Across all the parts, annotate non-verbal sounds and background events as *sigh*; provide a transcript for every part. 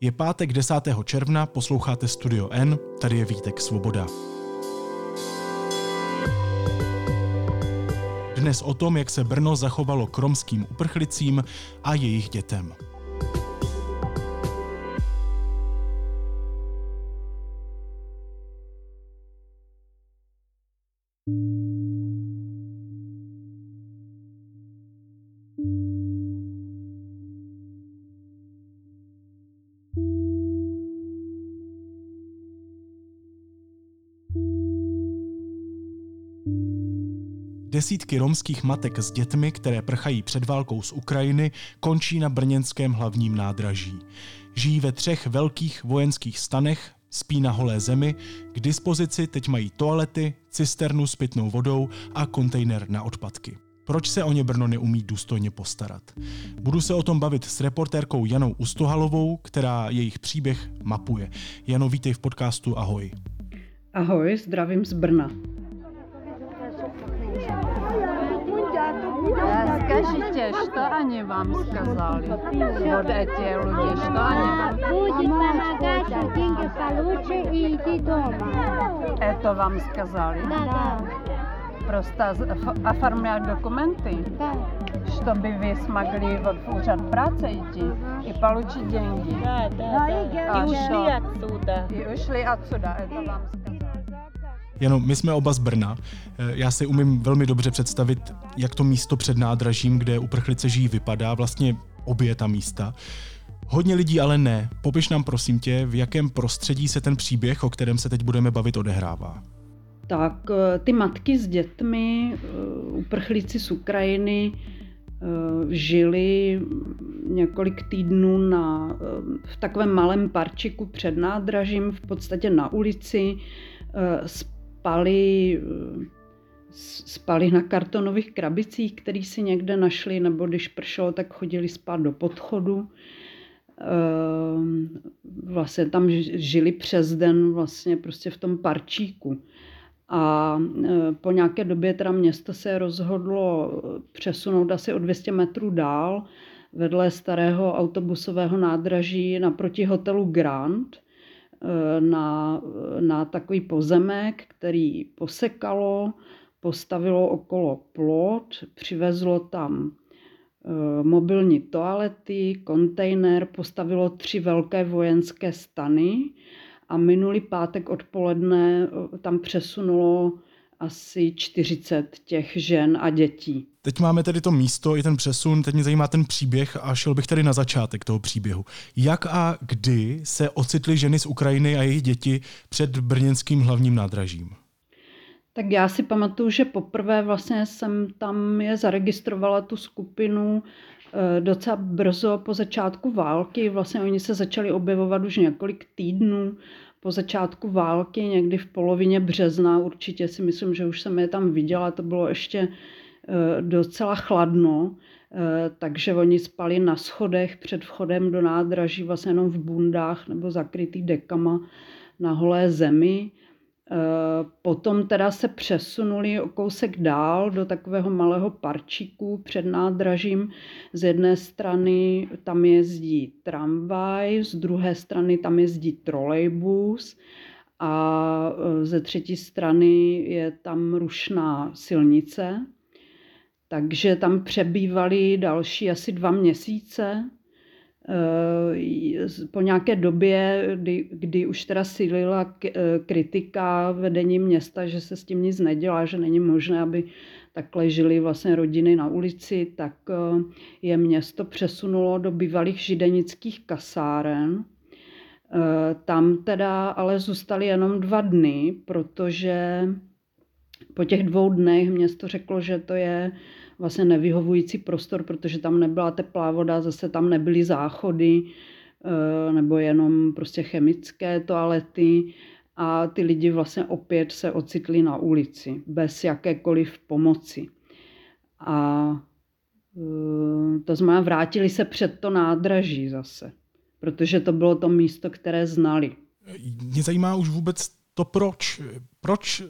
Je pátek 10. června, posloucháte Studio N, tady je Vítek Svoboda. Dnes o tom, jak se Brno zachovalo k romským uprchlicím a jejich dětem. Desítky romských matek s dětmi, které prchají před válkou z Ukrajiny, končí na brněnském hlavním nádraží. Žijí ve třech velkých vojenských stanech, spí na holé zemi, k dispozici teď mají toalety, cisternu s pitnou vodou a kontejner na odpadky. Proč se o ně Brno neumí důstojně postarat? Budu se o tom bavit s reportérkou Janou Ustohalovou, která jejich příběh mapuje. Jano, vítej v podcastu Ahoj. Ahoj, zdravím z Brna. Скажите, что они вам сказали? Вот эти люди, что они вам... Будет помогать, деньги получше и иди дома. Это вам сказали? Да, да, Просто з- оформлять документы, да. чтобы вы смогли вот в úřad práce идти и получить деньги. Да, да, да. А И ушли что? отсюда. И ушли отсюда, это вам сказали. Jano, my jsme oba z Brna. Eh, Já si umím velmi dobře představit, jak to místo před nádražím, kde uprchlice žijí, vypadá. Vlastně obě ta místa. Hodně lidí ale ne. Popiš nám prosím tě, v jakém prostředí se ten příběh, o kterém se teď budeme bavit, odehrává. Tak eh, ty matky s dětmi, eh, uprchlíci z Ukrajiny, žili několik týdnů na, v takovém malém parčiku před nádražím, v podstatě na ulici. Eh, Spali, spali na kartonových krabicích, které si někde našli, nebo když pršelo, tak chodili spát do podchodu. Ehm, Vlastně tam žili přes den vlastně prostě v tom parčíku. A e, po nějaké době teda město se rozhodlo e, přesunout asi o 200 metrů dál vedle starého autobusového nádraží naproti hotelu Grand na, na takový pozemek, který posekalo, postavilo okolo plot, přivezlo tam e, mobilní toalety, kontejner, postavilo tři velké vojenské stany a minulý pátek odpoledne eh, tam přesunulo asi 40 těch žen a dětí. Teď máme tedy to místo i ten přesun, teď mě zajímá ten příběh a šel bych tady na začátek toho příběhu. Jak a kdy se ocitly ženy z Ukrajiny a jejich děti před brněnským hlavním nádražím? Tak já si pamatuju, že poprvé vlastně jsem tam je zaregistrovala tu skupinu eh, docela brzo po začátku války. Vlastně oni se začali objevovat už několik týdnů po začátku války, někdy v polovině března. Určitě si myslím, že už jsem je tam viděla, to bylo ještě eh, docela chladno, eh, takže oni spali na schodech před vchodem do nádraží, vlastně jenom v bundách nebo zakrytý dekama na holé zemi. Eh, Potom teda se přesunuli o kousek dál do takového malého parčíku před nádražím. Z jedné strany tam jezdí tramvaj, z druhé strany tam jezdí trolejbus a eh, ze třetí strany je tam rušná silnice. Takže tam přebývali další asi dva měsíce. Eh, Po nějaké době, kdy, kdy už teda sílila eh, kritika vedení města, že se s tím nic nedělá, že není možné, aby takhle žili vlastně rodiny na ulici, tak eh, je město přesunulo do bývalých židenických kasáren. Tam teda ale zůstali jenom dva dny, protože po těch dvou dnech město řeklo, že to je vlastně nevyhovující prostor, protože tam nebyla teplá voda, zase tam nebyly záchody eh, nebo jenom prostě chemické toalety a ty lidi vlastně opět se ocitli na ulici bez jakékoliv pomoci. A eh, to znamená, vrátili se před to nádraží zase, protože to bylo to místo, které znali. Mě zajímá už vůbec to proč. Proč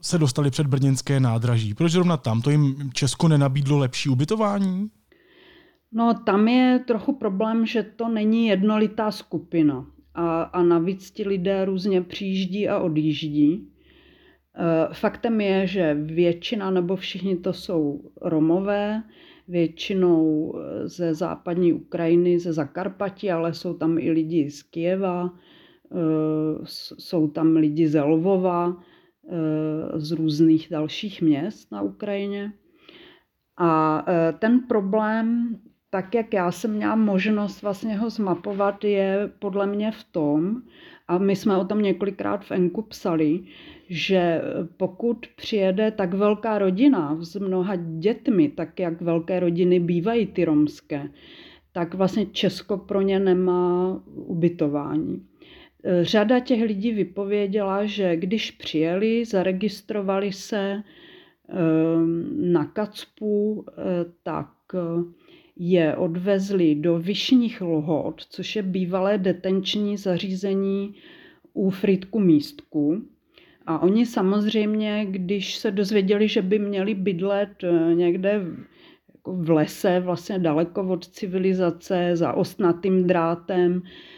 se dostali před brněnské nádraží? Proč zrovna tam? To jim Česko nenabídlo lepší ubytování? No, tam je trochu problém, že to není jednolitá skupina. A, a navíc ti lidé různě přijíždí a odjíždí. E, faktem je, že většina nebo všichni to jsou Romové, většinou ze západní Ukrajiny, ze Zakarpatí, ale jsou tam i lidi z Kieva, e, jsou tam lidi ze Lvova, z různých dalších měst na Ukrajině. A ten problém tak jak já jsem měla možnost vlastně ho zmapovat, je podle mě v tom, a my jsme o tom několikrát v Enku psali, že pokud přijede tak velká rodina s mnoha dětmi, tak jak velké rodiny bývají ty romské, tak vlastně Česko pro ně nemá ubytování. Řada těch lidí vypověděla, že když přijeli, zaregistrovali se ehm, na Kacpu, eh, tak je odvezli do Vyšních Lhot, což je bývalé detenční zařízení u Fritku Místku. A oni samozřejmě, když se dozvěděli, že by měli bydlet eh, někde jako v lese, vlastně daleko od civilizace, za ostnatým drátem, eh,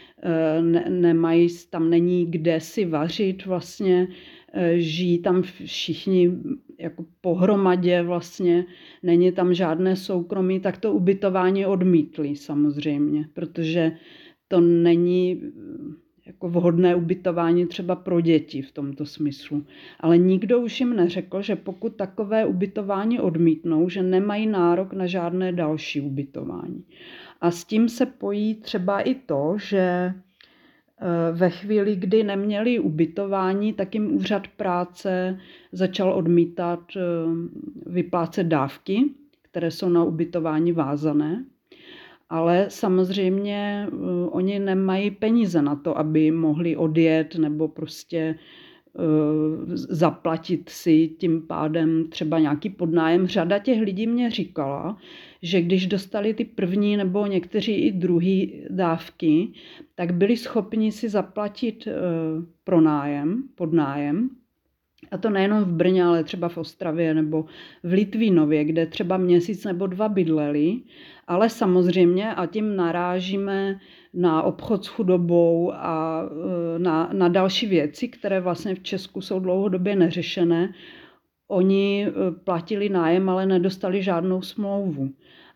ne, nemají, tam není kde si vařit vlastně, eh, žijí tam všichni jako pohromadě vlastně, není tam žádné soukromí, tak to ubytování odmítli samozřejmě, protože to není jako vhodné ubytování třeba pro děti v tomto smyslu. Ale nikdo už jim neřekl, že pokud takové ubytování odmítnou, že nemají nárok na žádné další ubytování. A s tím se pojí třeba i to, že Eh, ve chvíli, kdy neměli ubytování, tak jim úřad práce začal odmítat eh, vyplácet dávky, které jsou na ubytování vázané. Ale samozřejmě eh, oni nemají peníze na to, aby mohli odjet nebo prostě zaplatit si tím pádem třeba nějaký podnájem. Řada těch lidí mě říkala, že když dostali ty první nebo někteří i druhý dávky, tak byli schopni si zaplatit eh, pronájem, podnájem, a to nejenom v Brně, ale třeba v Ostravě nebo v Litvínově, kde třeba měsíc nebo dva bydleli, ale samozřejmě a tím narážíme na obchod s chudobou a eh, na, na další věci, které vlastně v Česku jsou dlouhodobě neřešené. Oni eh, platili nájem, ale nedostali žádnou smlouvu.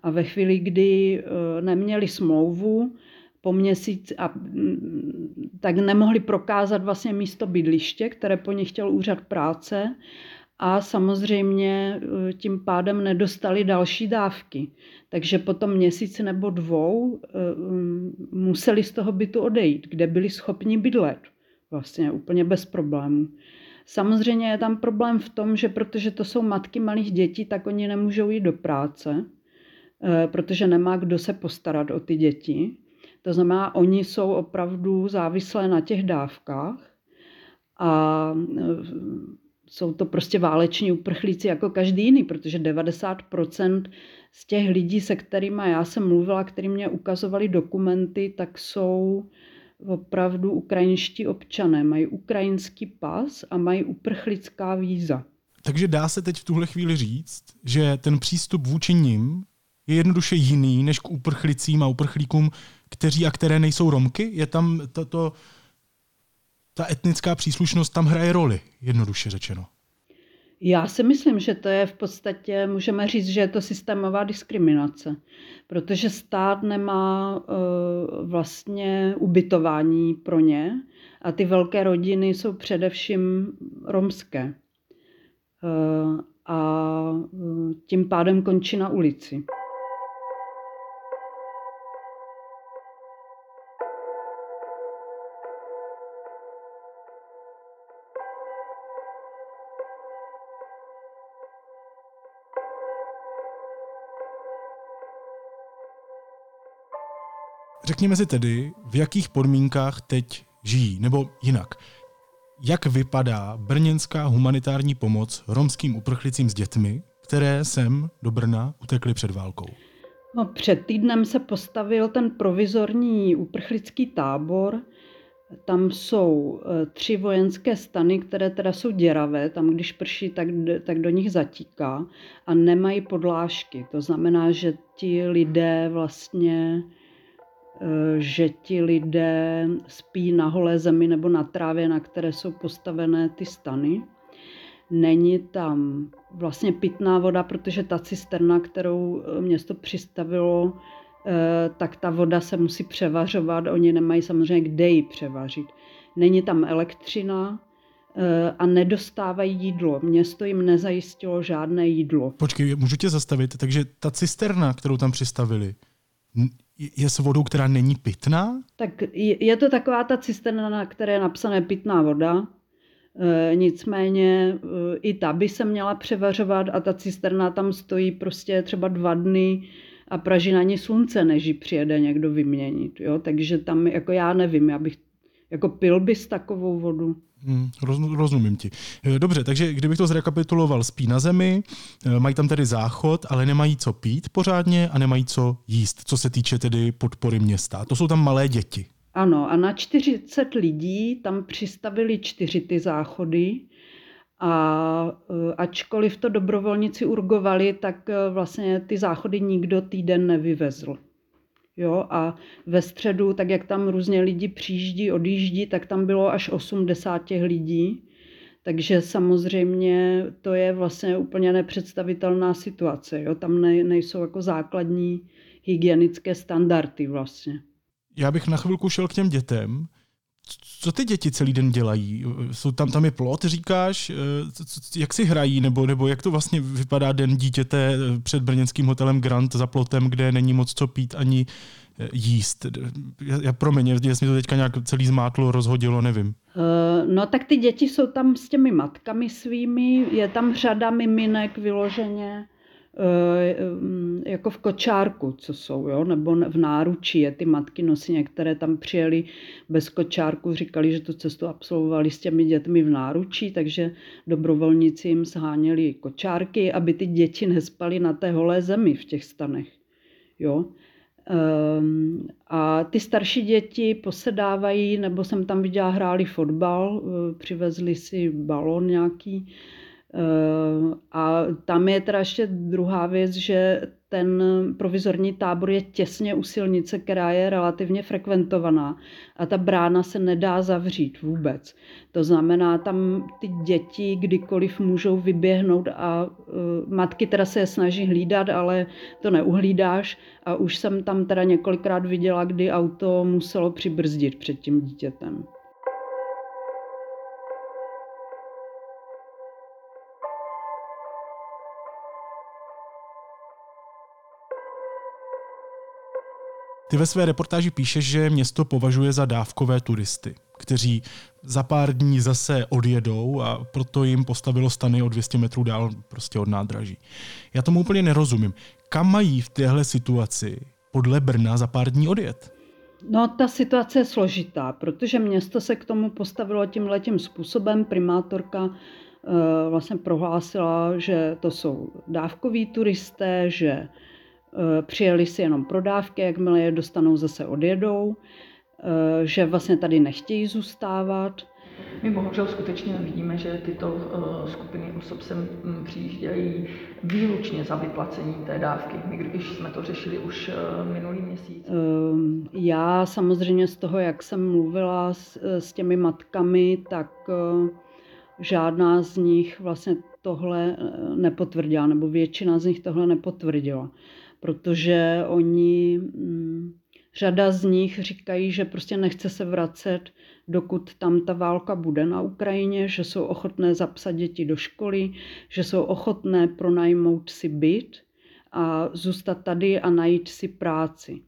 A ve chvíli, kdy eh, neměli smlouvu po měsíci, a, tak nemohli prokázat vlastně místo bydliště, které po nich chtěl úřad práce a samozřejmě eh, tím pádem nedostali další dávky. Takže po tom měsíci nebo dvou eh, mm, museli z toho bytu odejít, kde byli schopni bydlet. Vlastně úplně bez problémů. Samozřejmě je tam problém v tom, že protože to jsou matky malých dětí, tak oni nemůžou jít do práce. Eh, protože nemá kdo se postarat o ty děti. To znamená, oni jsou opravdu závislé na těch dávkách a jsou to prostě váleční uprchlíci jako každý jiný, protože 90% z těch lidí, se kterými já jsem mluvila, kterým mě ukazovali dokumenty, tak jsou opravdu ukrajinští občané. Mají ukrajinský pas a mají uprchlická víza. Takže dá se teď v tuhle chvíli říct, že ten přístup vůči nim je jednoduše jiný než k uprchlicím a uprchlíkům, kteří a které nejsou Romky? Je tam tato, ta etnická příslušnost tam hraje roli, jednoduše řečeno. Já si myslím, že to je v podstatě, můžeme říct, že je to systémová diskriminace, protože stát nemá uh, vlastně ubytování pro ně a ty velké rodiny jsou především romské. Uh, a uh, tím pádem končí na ulici. Řekněme si tedy, v jakých podmínkách teď žijí, nebo jinak. Jak vypadá brněnská humanitární pomoc romským uprchlicím s dětmi, které sem do Brna utekly před válkou? No, před týdnem se postavil ten provizorní uprchlický tábor Tam jsou eh, tři vojenské stany, které teda jsou děravé, tam když prší, tak, tak do nich zatíká a nemají podlážky. To znamená, že ti lidé vlastně že ti lidé spí na holé zemi nebo na trávě, na které jsou postavené ty stany. Není tam vlastně pitná voda, protože ta cisterna, kterou eh, město přistavilo, Eh, tak ta voda se musí převařovat. Oni nemají samozřejmě kde ji převařit. Není tam elektřina eh, a nedostávají jídlo. Město jim nezajistilo žádné jídlo. Počkej, můžu tě zastavit? Takže ta cisterna, kterou tam přistavili, je s vodou, která není pitná? Tak je to taková ta cisterna, na které je napsané pitná voda. E, nicméně e, i ta by se měla převařovat a ta cisterna tam stojí prostě třeba dva dny a praží na ní slunce, než ji přijede někdo vyměnit. Jo? Takže tam jako já nevím, já bych jako pil bys takovou vodu. Roz, rozumím ti. Eh, dobře, takže kdybych to zrekapituloval, spí na zemi, eh, mají tam tedy záchod, ale nemají co pít pořádně a nemají co jíst, co se týče tedy podpory města. To jsou tam malé děti. Ano, a na 40 lidí tam přistavili čtyři ty záchody a e, ačkoliv to dobrovolníci urgovali, tak vlastně ty záchody nikdo týden nevyvezl. Jo, a ve středu, tak jak tam různě lidi přijíždí, odjíždí, tak tam bylo až 80 těch lidí. Takže samozřejmě to je vlastně úplně nepředstavitelná situace. Jo? Tam ne, nejsou jako základní hygienické standardy vlastně. Já bych na chvilku šel k těm dětem co ty děti celý den dělají? Jsou tam, tam je plot, říkáš? Eh, jak si hrají? Nebo, nebo jak to vlastně vypadá den dítěte eh, před brněnským hotelem Grant za plotem, kde není moc co pít ani eh, jíst? Já, já promiň, jestli mi to teďka nějak celý zmátlo, rozhodilo, nevím. No tak ty děti jsou tam s těmi matkami svými, je tam řada miminek vyloženě jako v kočárku, co jsou, jo? nebo v náručí je ty matky nosí, některé tam přijeli bez kočárku, říkali, že tu cestu absolvovali s těmi dětmi v náručí, takže dobrovolníci jim sháněli kočárky, aby ty děti nespaly na té holé zemi v těch stanech. Jo? Um, a ty starší děti posedávají, nebo jsem tam viděla, hráli fotbal, eh, přivezli si balon nějaký, Eh, a tam je teda ještě druhá věc, že ten provizorní tábor je těsně u silnice, která je relativně frekventovaná a ta brána se nedá zavřít vůbec. To znamená, tam ty děti kdykoliv můžou vyběhnout a uh, matky teda se je snaží hlídat, ale to neuhlídáš a už jsem tam teda několikrát viděla, kdy auto muselo přibrzdit před tím dítětem. Ty ve své reportáži píšeš, že město považuje za dávkové turisty, kteří za pár dní zase odjedou a proto jim postavilo stany o 200 metrů dál prostě od nádraží. Já tomu úplně nerozumím. Kam mají v téhle situaci podle Brna za pár dní odjet? No, ta situace je složitá, protože město se k tomu postavilo tím letím způsobem. Primátorka e, vlastně prohlásila, že to jsou dávkoví turisté, že Eh, přijeli si jenom pro dávky, jakmile je dostanou, zase odjedou, eh, že vlastně tady nechtějí zůstávat. My bohužel skutečně vidíme, že tyto eh, skupiny osob sem hm, přijíždějí výlučně za vyplacení té dávky, my když jsme to řešili už minulý měsíc. Já samozřejmě z toho, jak jsem mluvila s, s těmi matkami, tak žádná z nich vlastně tohle nepotvrdila, nebo většina z nich tohle nepotvrdila protože oni, mm, řada z nich říkají, že prostě nechce se vracet, dokud tam ta válka bude na Ukrajině, že jsou ochotné zapsat děti do školy, že jsou ochotné pronajmout si byt a zůstat tady a najít si práci.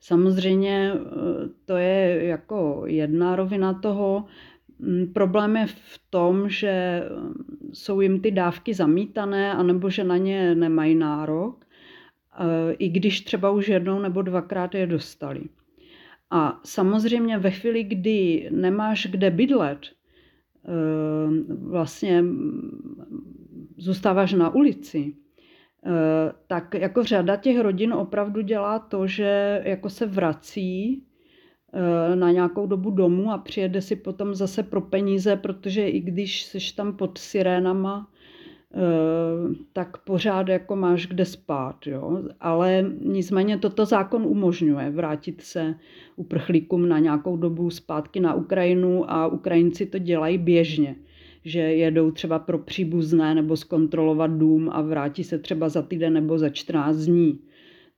Samozřejmě eh, to je jako jedna rovina toho. Mm, problém je v tom, že mm, jsou jim ty dávky zamítané, anebo že na ně nemají nárok i když třeba už jednou nebo dvakrát je dostali. A samozřejmě ve chvíli, kdy nemáš kde bydlet, eh, vlastně zůstáváš na ulici, eh, tak jako řada těch rodin opravdu dělá to, že jako se vrací eh, na nějakou dobu domů a přijede si potom zase pro peníze, protože i když jsi tam pod sirénama, eh, tak pořád jako máš kde spát. Jo? Ale nicméně toto zákon umožňuje vrátit se uprchlíkům na nějakou dobu zpátky na Ukrajinu a Ukrajinci to dělají běžně že jedou třeba pro příbuzné nebo zkontrolovat dům a vrátí se třeba za týden nebo za 14 dní.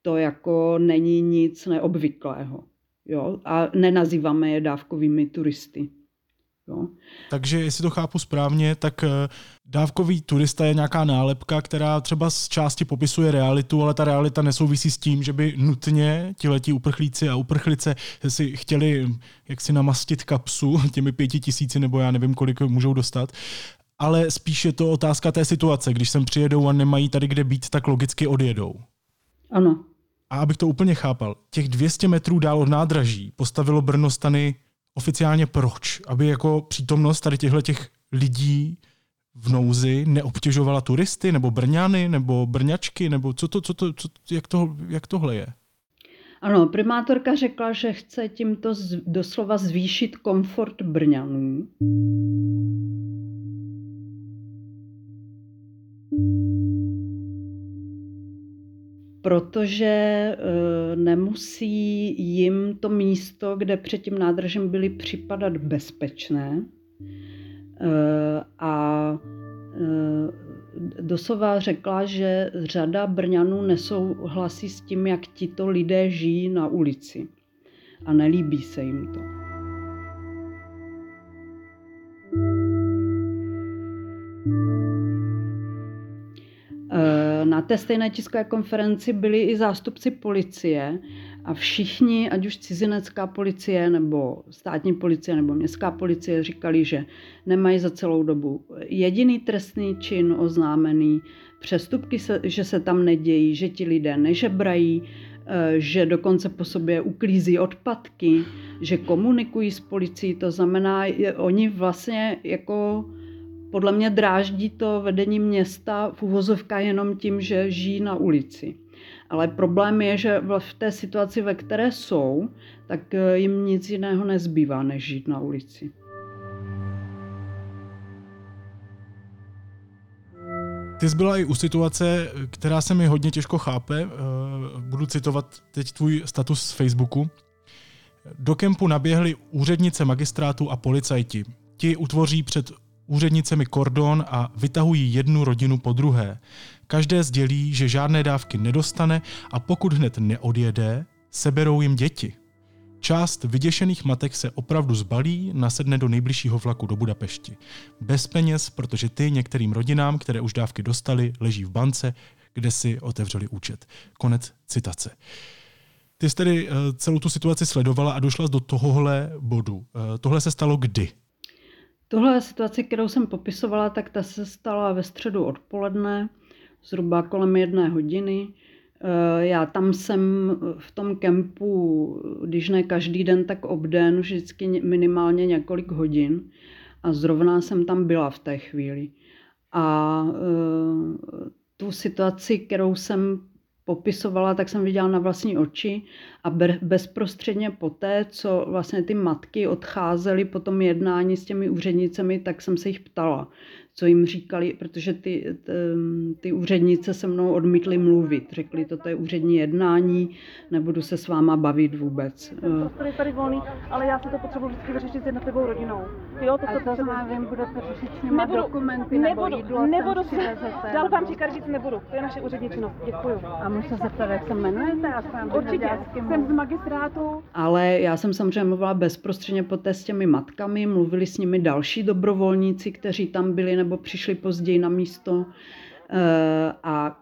To jako není nic neobvyklého. Jo? A nenazýváme je dávkovými turisty. Jo. Takže jestli to chápu správně, tak eh, dávkový turista je nějaká nálepka, která třeba z části popisuje realitu, ale ta realita nesouvisí s tím, že by nutně tiletí uprchlíci a uprchlice si chtěli jak si namastit kapsu *laughs* těmi pěti tisíci nebo já nevím, kolik můžou dostat, ale spíš je to otázka té situace. Když sem přijedou a nemají tady kde být, tak logicky odjedou. Ano. A abych to úplně chápal, těch 200 metrů dál od nádraží postavilo Brno stany oficiálně proč? Aby jako přítomnost tady těchto těch lidí v nouzi neobtěžovala turisty, nebo Brňany, nebo Brňačky, nebo co to, co to, co, jak, to, jak tohle je? Ano, primátorka řekla, že chce tímto z, doslova zvýšit komfort Brňanů. Protože eh, nemusí jim to místo, kde před tím nádržem byli, připadat bezpečné. Eh, a eh, doslova řekla, že řada Brňanů nesouhlasí s tím, jak tito lidé žijí na ulici. A nelíbí se jim to. Na té stejné tiskové konferenci byli i zástupci policie a všichni, ať už cizinecká policie, nebo státní policie, nebo městská policie, říkali, že nemají za celou dobu. Jediný trestný čin oznámený, přestupky, se, že se tam nedějí, že ti lidé nežebrají, eh, že dokonce po sobě uklízí odpadky, že komunikují s policií, to znamená, oni vlastně jako podle mě dráždí to vedení města v uvozovka jenom tím, že žijí na ulici. Ale problém je, že v té situaci, ve které jsou, tak eh, jim nic jiného nezbývá, než žít na ulici. Ty jsi byla i u situace, která se mi hodně těžko chápe. Eh, budu citovat teď tvůj status z Facebooku. Do kempu naběhli úřednice magistrátu a policajti. Ti utvoří před úřednicemi kordon a vytahují jednu rodinu po druhé. Každé sdělí, že žádné dávky nedostane a pokud hned neodjede, seberou jim děti. Část vyděšených matek se opravdu zbalí, nasedne do nejbližšího vlaku do Budapešti. Bez peněz, protože ty některým rodinám, které už dávky dostali, leží v bance, kde si otevřeli účet. Konec citace. Ty jsi tedy eh, celou tu situaci sledovala a došla do tohohle bodu. Eh, tohle se stalo kdy? Tohle situace, kterou jsem popisovala, tak ta se stala ve středu odpoledne, zhruba kolem jedné hodiny. Eh, já tam jsem v tom kempu, když ne každý den, tak obden, vždycky minimálně několik hodin. A zrovna jsem tam byla v té chvíli. A eh, tu situaci, kterou jsem popisovala, tak jsem viděla na vlastní oči a bezprostředně poté, co vlastně ty matky odcházely po tom jednání s těmi úřednicemi, tak jsem se jich ptala, co jim říkali, protože ty, ty úřednice se mnou odmítly mluvit. Řekli, toto je úřední jednání, nebudu se s váma bavit vůbec. Prostor je tady volný, ale já si to potřebuji vždycky vyřešit s jednotlivou rodinou. Jo, to, co znamená, budete řešit s nimi dokumenty nebudu, nebo jídlo nebudu, se, dál vám říkat říct nebudu. To je naše úřední činnost. Děkuju. A můžu se zeptat, jak se jmenujete? Určitě, jsem z magistrátu. Ale já jsem samozřejmě mluvila bezprostředně poté s těmi matkami, mluvili s nimi další dobrovolníci, kteří tam byli nebo přišli později na místo. Eh, a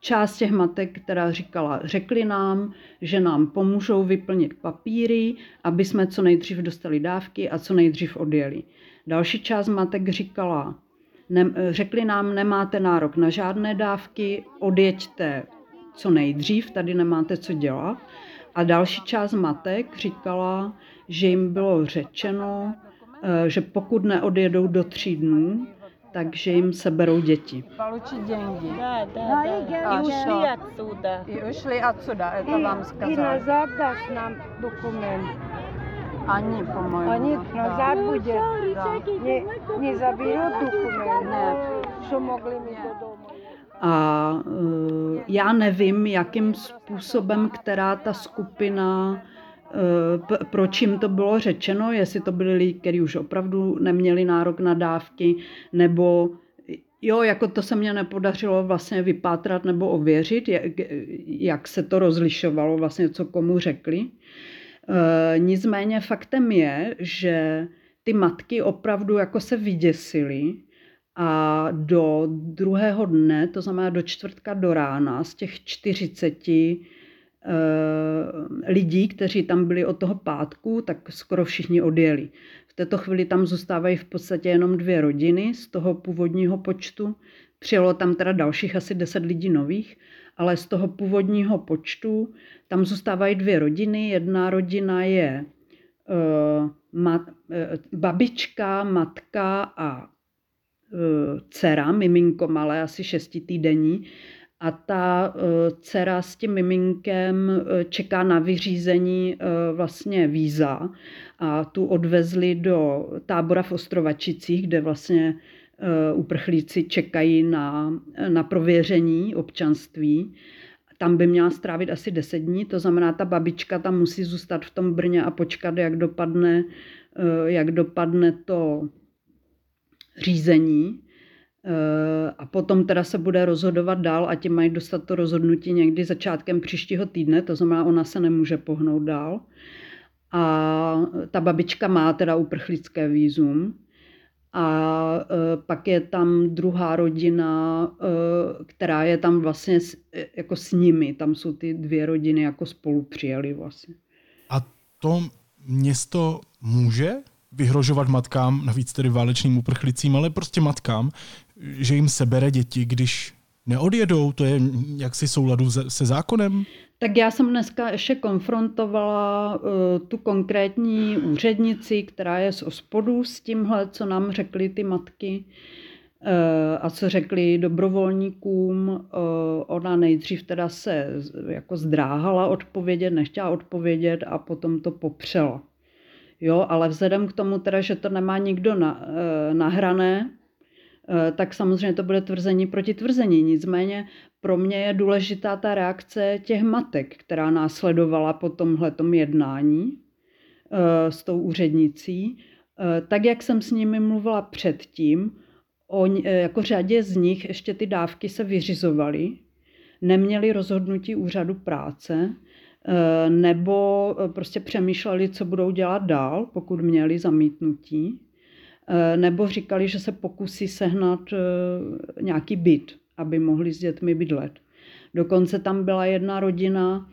část těch matek, která říkala, řekli nám, že nám pomůžou vyplnit papíry, aby jsme co nejdřív dostali dávky a co nejdřív odjeli. Další část matek říkala, ne, řekli nám, nemáte nárok na žádné dávky, odjeďte co nejdřív, tady nemáte co dělat. A další část matek říkala, že jim bylo řečeno, eh, že pokud neodjedou do tří dnů, takže jim seberou děti. Получи деньги. Да, да, да. И ушли отсюда. И ушли отсюда, это И, вам и сказали. назад даст нам документ. Ani, по-моему. Они да. назад будет. Да. Не, не заберут документ, Нет. что могли мít do domu. A eh, já nevím, jakým způsobem, která ta skupina, eh, p- proč jim to bylo řečeno, jestli to byli lidi, kteří už opravdu neměli nárok na dávky, nebo jo, jako to se mně nepodařilo vlastně vypátrat nebo ověřit, jak, se to rozlišovalo, vlastně co komu řekli. Eh, Nicméně faktem je, že ty matky opravdu jako se vyděsily a do druhého dne, to znamená do čtvrtka do rána, z těch 40 eh, lidí, kteří tam byli od toho pátku, tak skoro všichni odjeli. V této chvíli tam zůstávají v podstatě jenom dvě rodiny z toho původního počtu. Přijelo tam teda dalších asi 10 lidí nových, ale z toho původního počtu tam zůstávají dvě rodiny. Jedna rodina je eh, ma, eh, babička, matka a eh, dcera, miminko malé, asi šestitýdenní. A ta eh, dcera s tím miminkem eh, čeká na vyřízení eh, vlastně víza a tu odvezli do tábora v Ostrovačicích, kde vlastně uprchlíci čekají na, na prověření občanství. Tam by měla strávit asi 10 dní, to znamená, ta babička tam musí zůstat v tom Brně a počkat, jak dopadne, jak dopadne to řízení. Eh, A potom teda se bude rozhodovat dál a ti mají dostat to rozhodnutí někdy začátkem příštího týdne, to znamená, ona se nemůže pohnout dál. A ta babička má teda uprchlické výzum. A eh, pak je tam druhá rodina, eh, která je tam vlastně jako s nimi. Tam jsou ty dvě rodiny jako spolu přijeli vlastně. A to město může vyhrožovat matkám, navíc tedy válečným uprchlicím, ale prostě matkám, že jim sebere děti, když neodjedou, to je jaksi souladu se, zákonem? Tak já jsem dneska ještě konfrontovala uh, tu konkrétní úřednici, která je z ospodu s tímhle, co nám řekly ty matky uh, a co řekli dobrovolníkům. Uh, ona nejdřív teda se jako zdráhala odpovědět, nechtěla odpovědět a potom to popřela. Jo, ale vzhledem k tomu teda, že to nemá nikdo na, eh, nahrané, eh, tak samozřejmě to bude tvrzení proti tvrzení. Nicméně pro mě je důležitá ta reakce těch matek, která následovala po tomhletom jednání eh, s tou úřednicí. Eh, Tak, jak jsem s nimi mluvila předtím, eh, jako řadě z nich ještě ty dávky se vyřizovaly, neměli rozhodnutí úřadu práce, eh, nebo eh, prostě přemýšleli, co budou dělat dál, pokud měli zamítnutí, eh, nebo říkali, že se pokusí sehnat eh, nějaký byt, aby mohli s dětmi bydlet. Dokonce tam byla jedna rodina,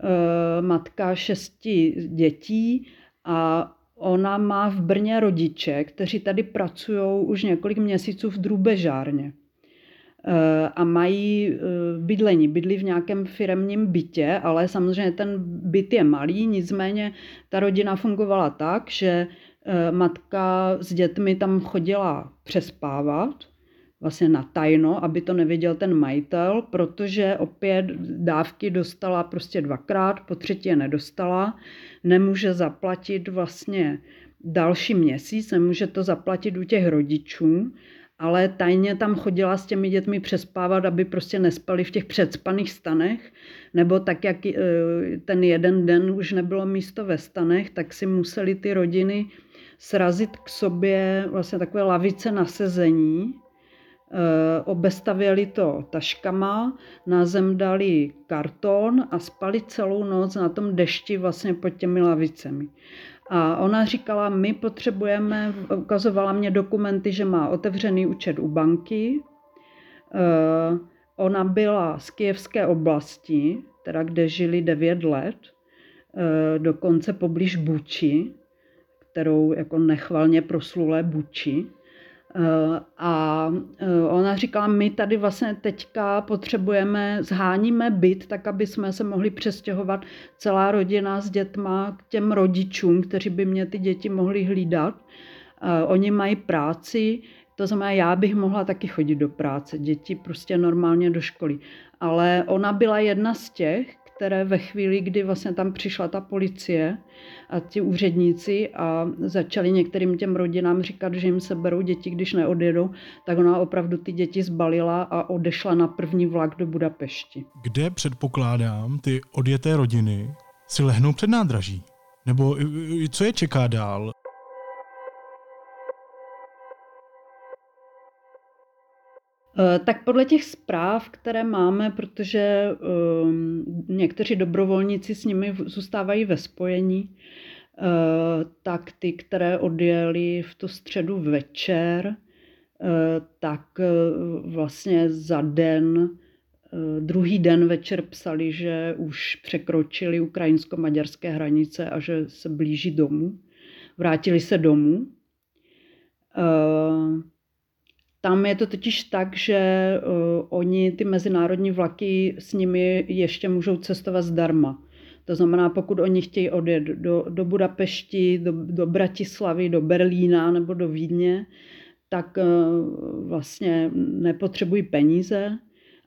eh, matka šesti dětí a ona má v Brně rodiče, kteří tady pracují už několik měsíců v drůbežárně. Eh, a mají eh, bydlení. Bydlí v nějakém firemním bytě, ale samozřejmě ten byt je malý, nicméně ta rodina fungovala tak, že eh, matka s dětmi tam chodila přespávat, vlastně na tajno, aby to nevěděl ten majitel, protože opět dávky dostala prostě dvakrát, po třetí je nedostala, nemůže zaplatit vlastně další měsíc, nemůže to zaplatit u těch rodičů, ale tajně tam chodila s těmi dětmi přespávat, aby prostě nespali v těch předspaných stanech, nebo tak, jak eh, ten jeden den už nebylo místo ve stanech, tak si museli ty rodiny srazit k sobě vlastně takové lavice na sezení, Eh, obestavěli to taškama, na zem dali karton a spali celou noc na tom dešti vlastně pod těmi lavicemi. A ona říkala, my potřebujeme, ukazovala mě dokumenty, že má otevřený účet u banky. Eh, Ona byla z kijevské oblasti, teda kde žili 9 let, eh, dokonce poblíž Buči, kterou jako nechvalně proslulé Buči. Eh, A eh, ona říkala, my tady vlastně teďka potřebujeme, zháníme byt, tak aby jsme se mohli přestěhovat celá rodina s dětma k těm rodičům, kteří by mě ty děti mohli hlídat. Eh, Oni mají práci, to znamená, já bych mohla taky chodit do práce, děti prostě normálně do školy. Ale ona byla jedna z těch, které ve chvíli, kdy vlastně tam přišla ta policie a ti úředníci a začali některým těm rodinám říkat, že jim se berou děti, když neodjedou, tak ona opravdu ty děti zbalila a odešla na první vlak do Budapešti. Kde předpokládám ty odjeté rodiny si lehnou před nádraží? Nebo co je čeká dál? Tak podle těch zpráv, které máme, protože um, někteří dobrovolníci s nimi zůstávají ve spojení, uh, tak ty, které odjeli v tu středu večer, uh, tak uh, vlastně za den, druhý den večer psali, že už překročili ukrajinsko-maďarské hranice a že se blíží domů. Vrátili se domů. Tam je to totiž tak, že uh, oni ty mezinárodní vlaky s nimi ještě můžou cestovat zdarma. To znamená, pokud oni chtějí odjet do, do Budapešti, do, do Bratislavy, do Berlína nebo do Vídně, tak uh, vlastně nepotřebují peníze,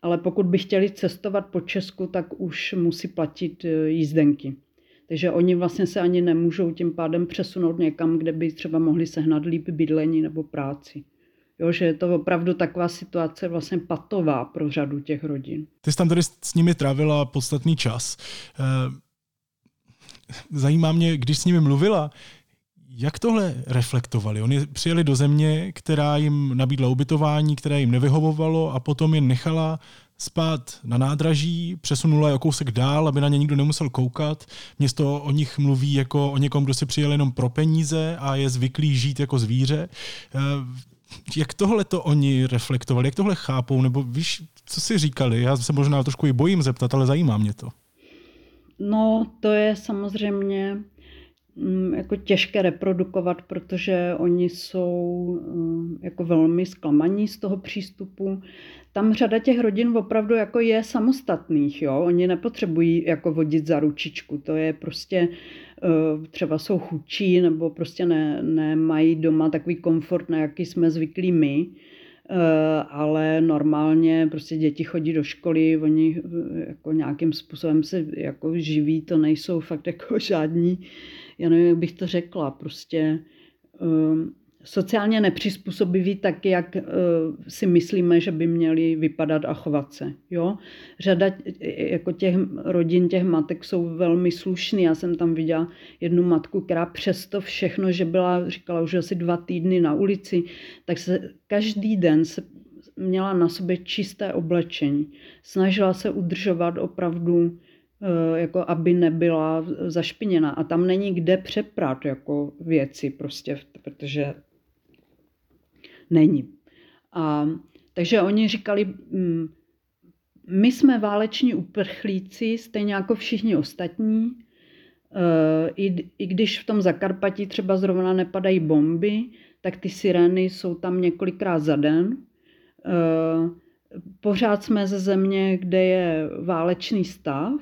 ale pokud by chtěli cestovat po Česku, tak už musí platit uh, jízdenky. Takže oni vlastně se ani nemůžou tím pádem přesunout někam, kde by třeba mohli sehnat líp bydlení nebo práci. Jo, že je to opravdu taková situace vlastně patová pro řadu těch rodin. Ty jsi tam tady s nimi trávila podstatný čas. Eh, zajímá mě, když s nimi mluvila, jak tohle reflektovali? Oni přijeli do země, která jim nabídla ubytování, které jim nevyhovovalo a potom je nechala spát na nádraží, přesunula je o kousek dál, aby na ně nikdo nemusel koukat. Město o nich mluví jako o někom, kdo si přijel jenom pro peníze a je zvyklý žít jako zvíře. Jak tohle to oni reflektovali, jak tohle chápou, nebo víš, co si říkali? Já se možná trošku i bojím zeptat, ale zajímá mě to. No, to je samozřejmě mm, jako těžké reprodukovat, protože oni jsou mm, jako velmi zklamaní z toho přístupu. Tam řada těch rodin opravdu jako je samostatných, jo? oni nepotřebují jako vodit za ručičku, to je prostě Eh, třeba jsou chudší nebo prostě ne, nemají doma takový komfort, na jaký jsme zvyklí my, eh, ale normálně prostě děti chodí do školy, oni eh, jako nějakým způsobem se jako živí, to nejsou fakt jako *laughs* žádní, já nevím, jak bych to řekla, prostě sociálně nepřizpůsobiví tak, jak uh, si myslíme, že by měli vypadat a chovat se. Jo? Řada jako těch rodin, těch matek jsou velmi slušný. Já jsem tam viděla jednu matku, která přesto všechno, že byla, říkala už asi dva týdny na ulici, tak se každý den se měla na sobě čisté oblečení. Snažila se udržovat opravdu jako aby nebyla zašpiněna. A tam není kde přeprat jako věci prostě, protože není. A, takže oni říkali, mm, my jsme váleční uprchlíci, stejně jako všichni ostatní, e, i, i když v tom Zakarpatí třeba zrovna nepadají bomby, tak ty sirény jsou tam několikrát za den. E, pořád jsme ze země, kde je válečný stav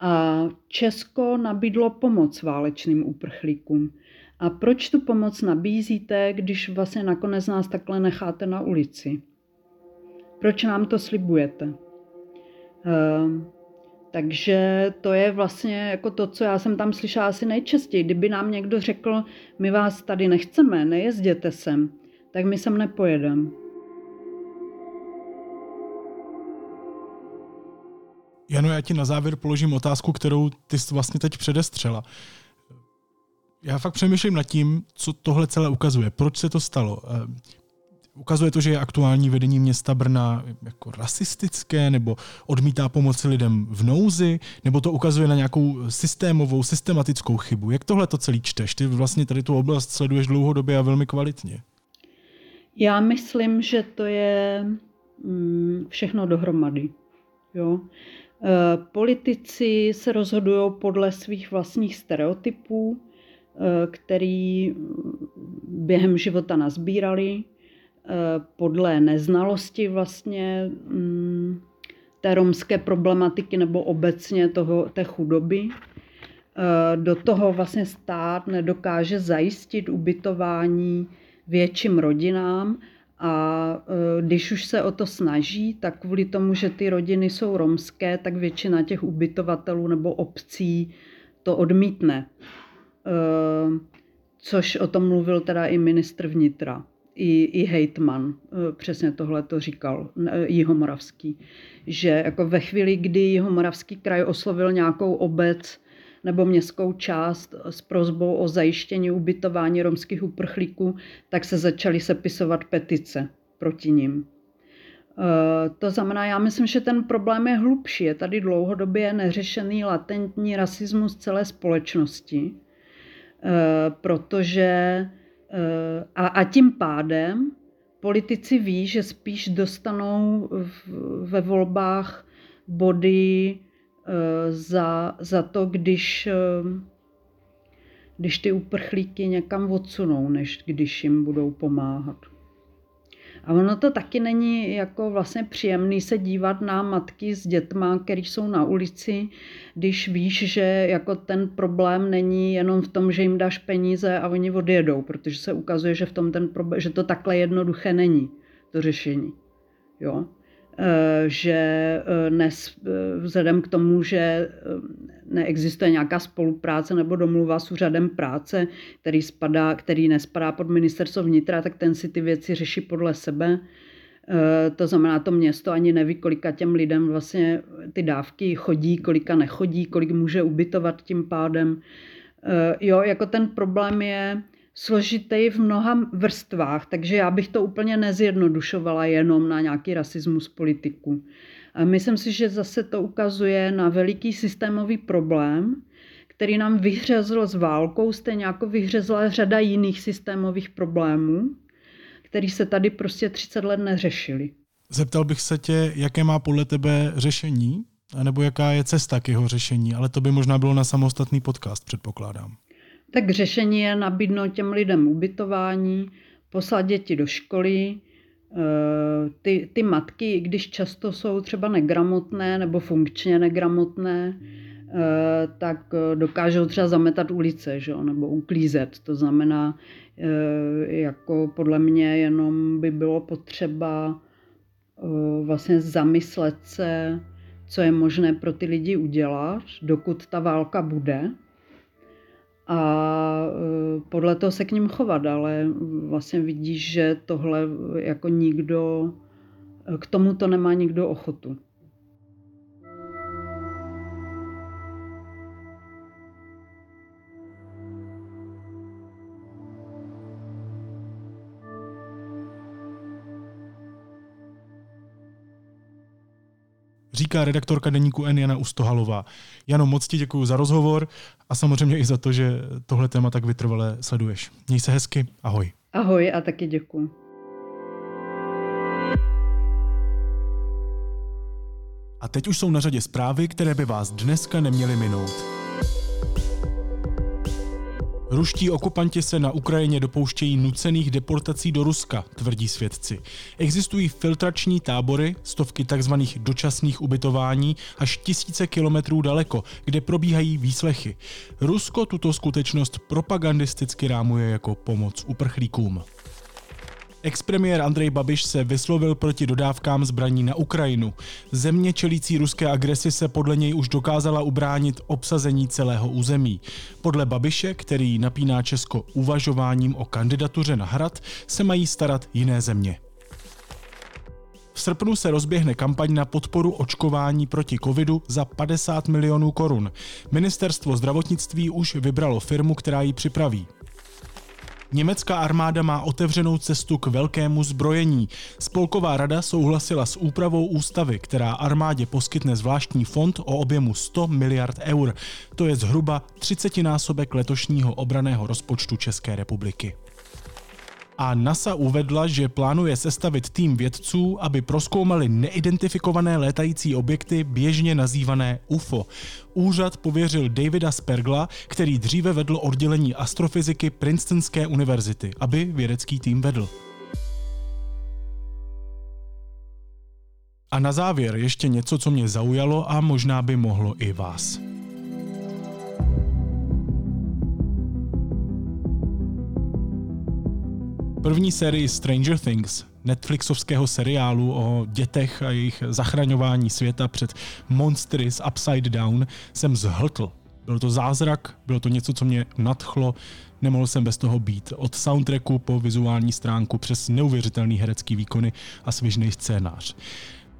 a Česko nabídlo pomoc válečným uprchlíkům. A proč tu pomoc nabízíte, když vlastně nakonec nás takhle necháte na ulici? Proč nám to slibujete? Uh, takže to je vlastně jako to, co já jsem tam slyšela asi nejčastěji. Kdyby nám někdo řekl, my vás tady nechceme, nejezděte sem, tak my sem nepojedeme. Jano, já ti na závěr položím otázku, kterou ty jsi vlastně teď předestřela já fakt přemýšlím nad tím, co tohle celé ukazuje. Proč se to stalo? Eh, ukazuje to, že je aktuální vedení města Brna jako rasistické, nebo odmítá pomoci lidem v nouzi, nebo to ukazuje na nějakou systémovou, systematickou chybu. Jak tohle to celý čteš? Ty vlastně tady tu oblast sleduješ dlouhodobě a velmi kvalitně. Já myslím, že to je mm, všechno dohromady. Jo? E, politici se rozhodují podle svých vlastních stereotypů, Eh, který během života nazbírali eh, podle neznalosti vlastně mm, té romské problematiky nebo obecně toho, té chudoby. Eh, do toho vlastně stát nedokáže zajistit ubytování větším rodinám A když už se o to snaží, tak kvůli tomu, že ty rodiny jsou romské, tak většina těch ubytovatelů nebo obcí to odmítne. E, což o tom mluvil teda i ministr vnitra, i, i hejtman, e, přesně tohle to říkal, Jihomoravský, že jako ve chvíli, kdy Jihomoravský kraj oslovil nějakou obec, nebo městskou část s prozbou o zajištění ubytování romských uprchlíků, tak se začaly sepisovat petice proti nim. E, to znamená, já myslím, že ten problém je hlubší. Je tady dlouhodobě neřešený latentní rasismus celé společnosti, protože e, a, a tím pádem politici ví, že spíš dostanou ve volbách body Eh, za, za to, když, eh, když ty uprchlíky někam odsunou, než když jim budou pomáhat. A ono to taky není jako vlastně příjemný se dívat na matky s dětma, které jsou na ulici, když víš, že jako ten problém není jenom v tom, že jim dáš peníze a oni odjedou, protože se ukazuje, že, v tom ten problém, že to takhle jednoduché není, to řešení. Jo? Eh, že eh, nes, eh, vzhledem k tomu, že neexistuje nějaká spolupráce nebo domluva s úřadem práce, který, spadá, který nespadá pod ministerstvo vnitra, tak ten si ty věci řeší podle sebe. To znamená, to město ani neví, kolika těm lidem vlastně ty dávky chodí, kolika nechodí, kolik může ubytovat tím pádem. Jo, jako ten problém je, složitý v mnoha vrstvách, takže já bych to úplně nezjednodušovala jenom na nějaký rasismus politiků. Myslím si, že zase to ukazuje na veliký systémový problém, který nám vyhřezl s válkou, stejně jako vyhřezla řada jiných systémových problémů, který se tady prostě 30 let neřešili. Zeptal bych se tě, jaké má podle tebe řešení, nebo jaká je cesta k jeho řešení, ale to by možná bylo na samostatný podcast, předpokládám. Tak řešení je nabídnout těm lidem ubytování, poslat děti do školy. Eh, ty, ty matky, když často jsou třeba negramotné nebo funkčně negramotné, eh, tak dokážou třeba zametat ulice že? nebo uklízet. To znamená, eh, jako podle mě jenom by bylo potřeba vlastně zamyslet se, co je možné pro ty lidi udělat, dokud ta válka bude a e, podle toho se k ním chovat, ale vlastně vidíš, že tohle jako nikdo, k tomu to nemá nikdo ochotu. Říká redaktorka deníku N Jana Ustohalová. Jano, moc ti děkuji za rozhovor a samozřejmě i za to, že tohle téma tak vytrvale sleduješ. Měj se hezky, ahoj. Ahoj a taky děkuji. A teď už jsou na řadě zprávy, které by vás dneska neměly minout. Ruští okupanti se na Ukrajině dopouštějí nucených deportací do Ruska, tvrdí svědci. Existují filtrační tábory, stovky tzv. dočasných ubytování až tisíce kilometrů daleko, kde probíhají výslechy. Rusko tuto skutečnost propagandisticky rámuje jako pomoc uprchlíkům. Expremiér Andrej Babiš se vyslovil proti dodávkám zbraní na Ukrajinu. Země čelící ruské agresi se podle něj už dokázala ubránit obsazení celého území. Podle Babiše, který napíná Česko uvažováním o kandidatuře na hrad, se mají starat jiné země. V srpnu se rozběhne kampaň na podporu očkování proti covidu za 50 milionů korun. Ministerstvo zdravotnictví už vybralo firmu, která ji připraví. Německá armáda má otevřenou cestu k velkému zbrojení. Spolková rada souhlasila s úpravou ústavy, která armádě poskytne zvláštní fond o objemu 100 miliard eur. To je zhruba 30 násobek letošního obraného rozpočtu České republiky a NASA uvedla, že plánuje sestavit tým vědců, aby proskoumali neidentifikované létající objekty běžně nazývané UFO. Úřad pověřil Davida Spergla, který dříve vedl oddělení astrofyziky Princetonské univerzity, aby vědecký tým vedl. A na závěr ještě něco, co mě zaujalo a možná by mohlo i vás. První sérii Stranger Things Netflixovského seriálu o dětech a jejich zachraňování světa před monstry z Upside Down jsem zhltl. Byl to zázrak, bylo to něco, co mě nadchlo, nemohl jsem bez toho být. Od soundtracku po vizuální stránku přes neuvěřitelný herecký výkony a svěžný scénář.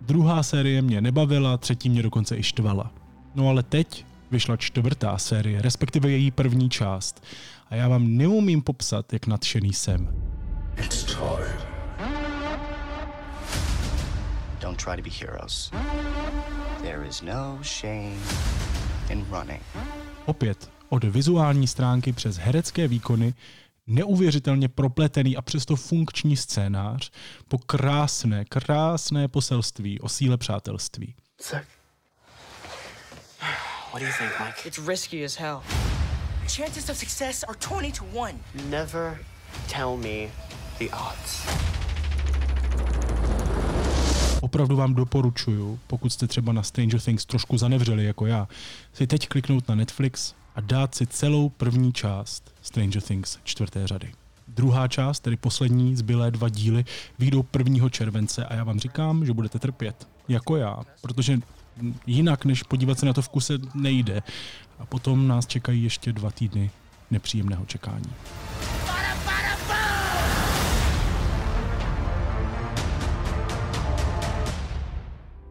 Druhá série mě nebavila, třetí mě dokonce i štvala. No ale teď vyšla čtvrtá série, respektive její první část. A já vám neumím popsat, jak nadšený jsem. It's time. Don't try to be heroes. There is no shame in running. Opět, od vizuální stránky přes herecké výkony, neuvěřitelně propletený a přesto funkční scénář, po krásné, krásné poselství o síle přátelství. Sick. What do you think, Mike? It's risky as hell. Chances of success are 20 to 1. Never tell me the odds. Opravdu vám doporučuju, pokud jste třeba na Stranger Things trošku zanevřeli jako já, si teď kliknout na Netflix a dát si celou první část Stranger Things čtvrté řady. Druhá část, tedy poslední zbylé dva díly, vyjdou 1. července a já vám říkám, že budete trpět. Jako já, protože jinak, než podívat se na to v kuse, nejde. A potom nás čekají ještě dva týdny nepříjemného čekání.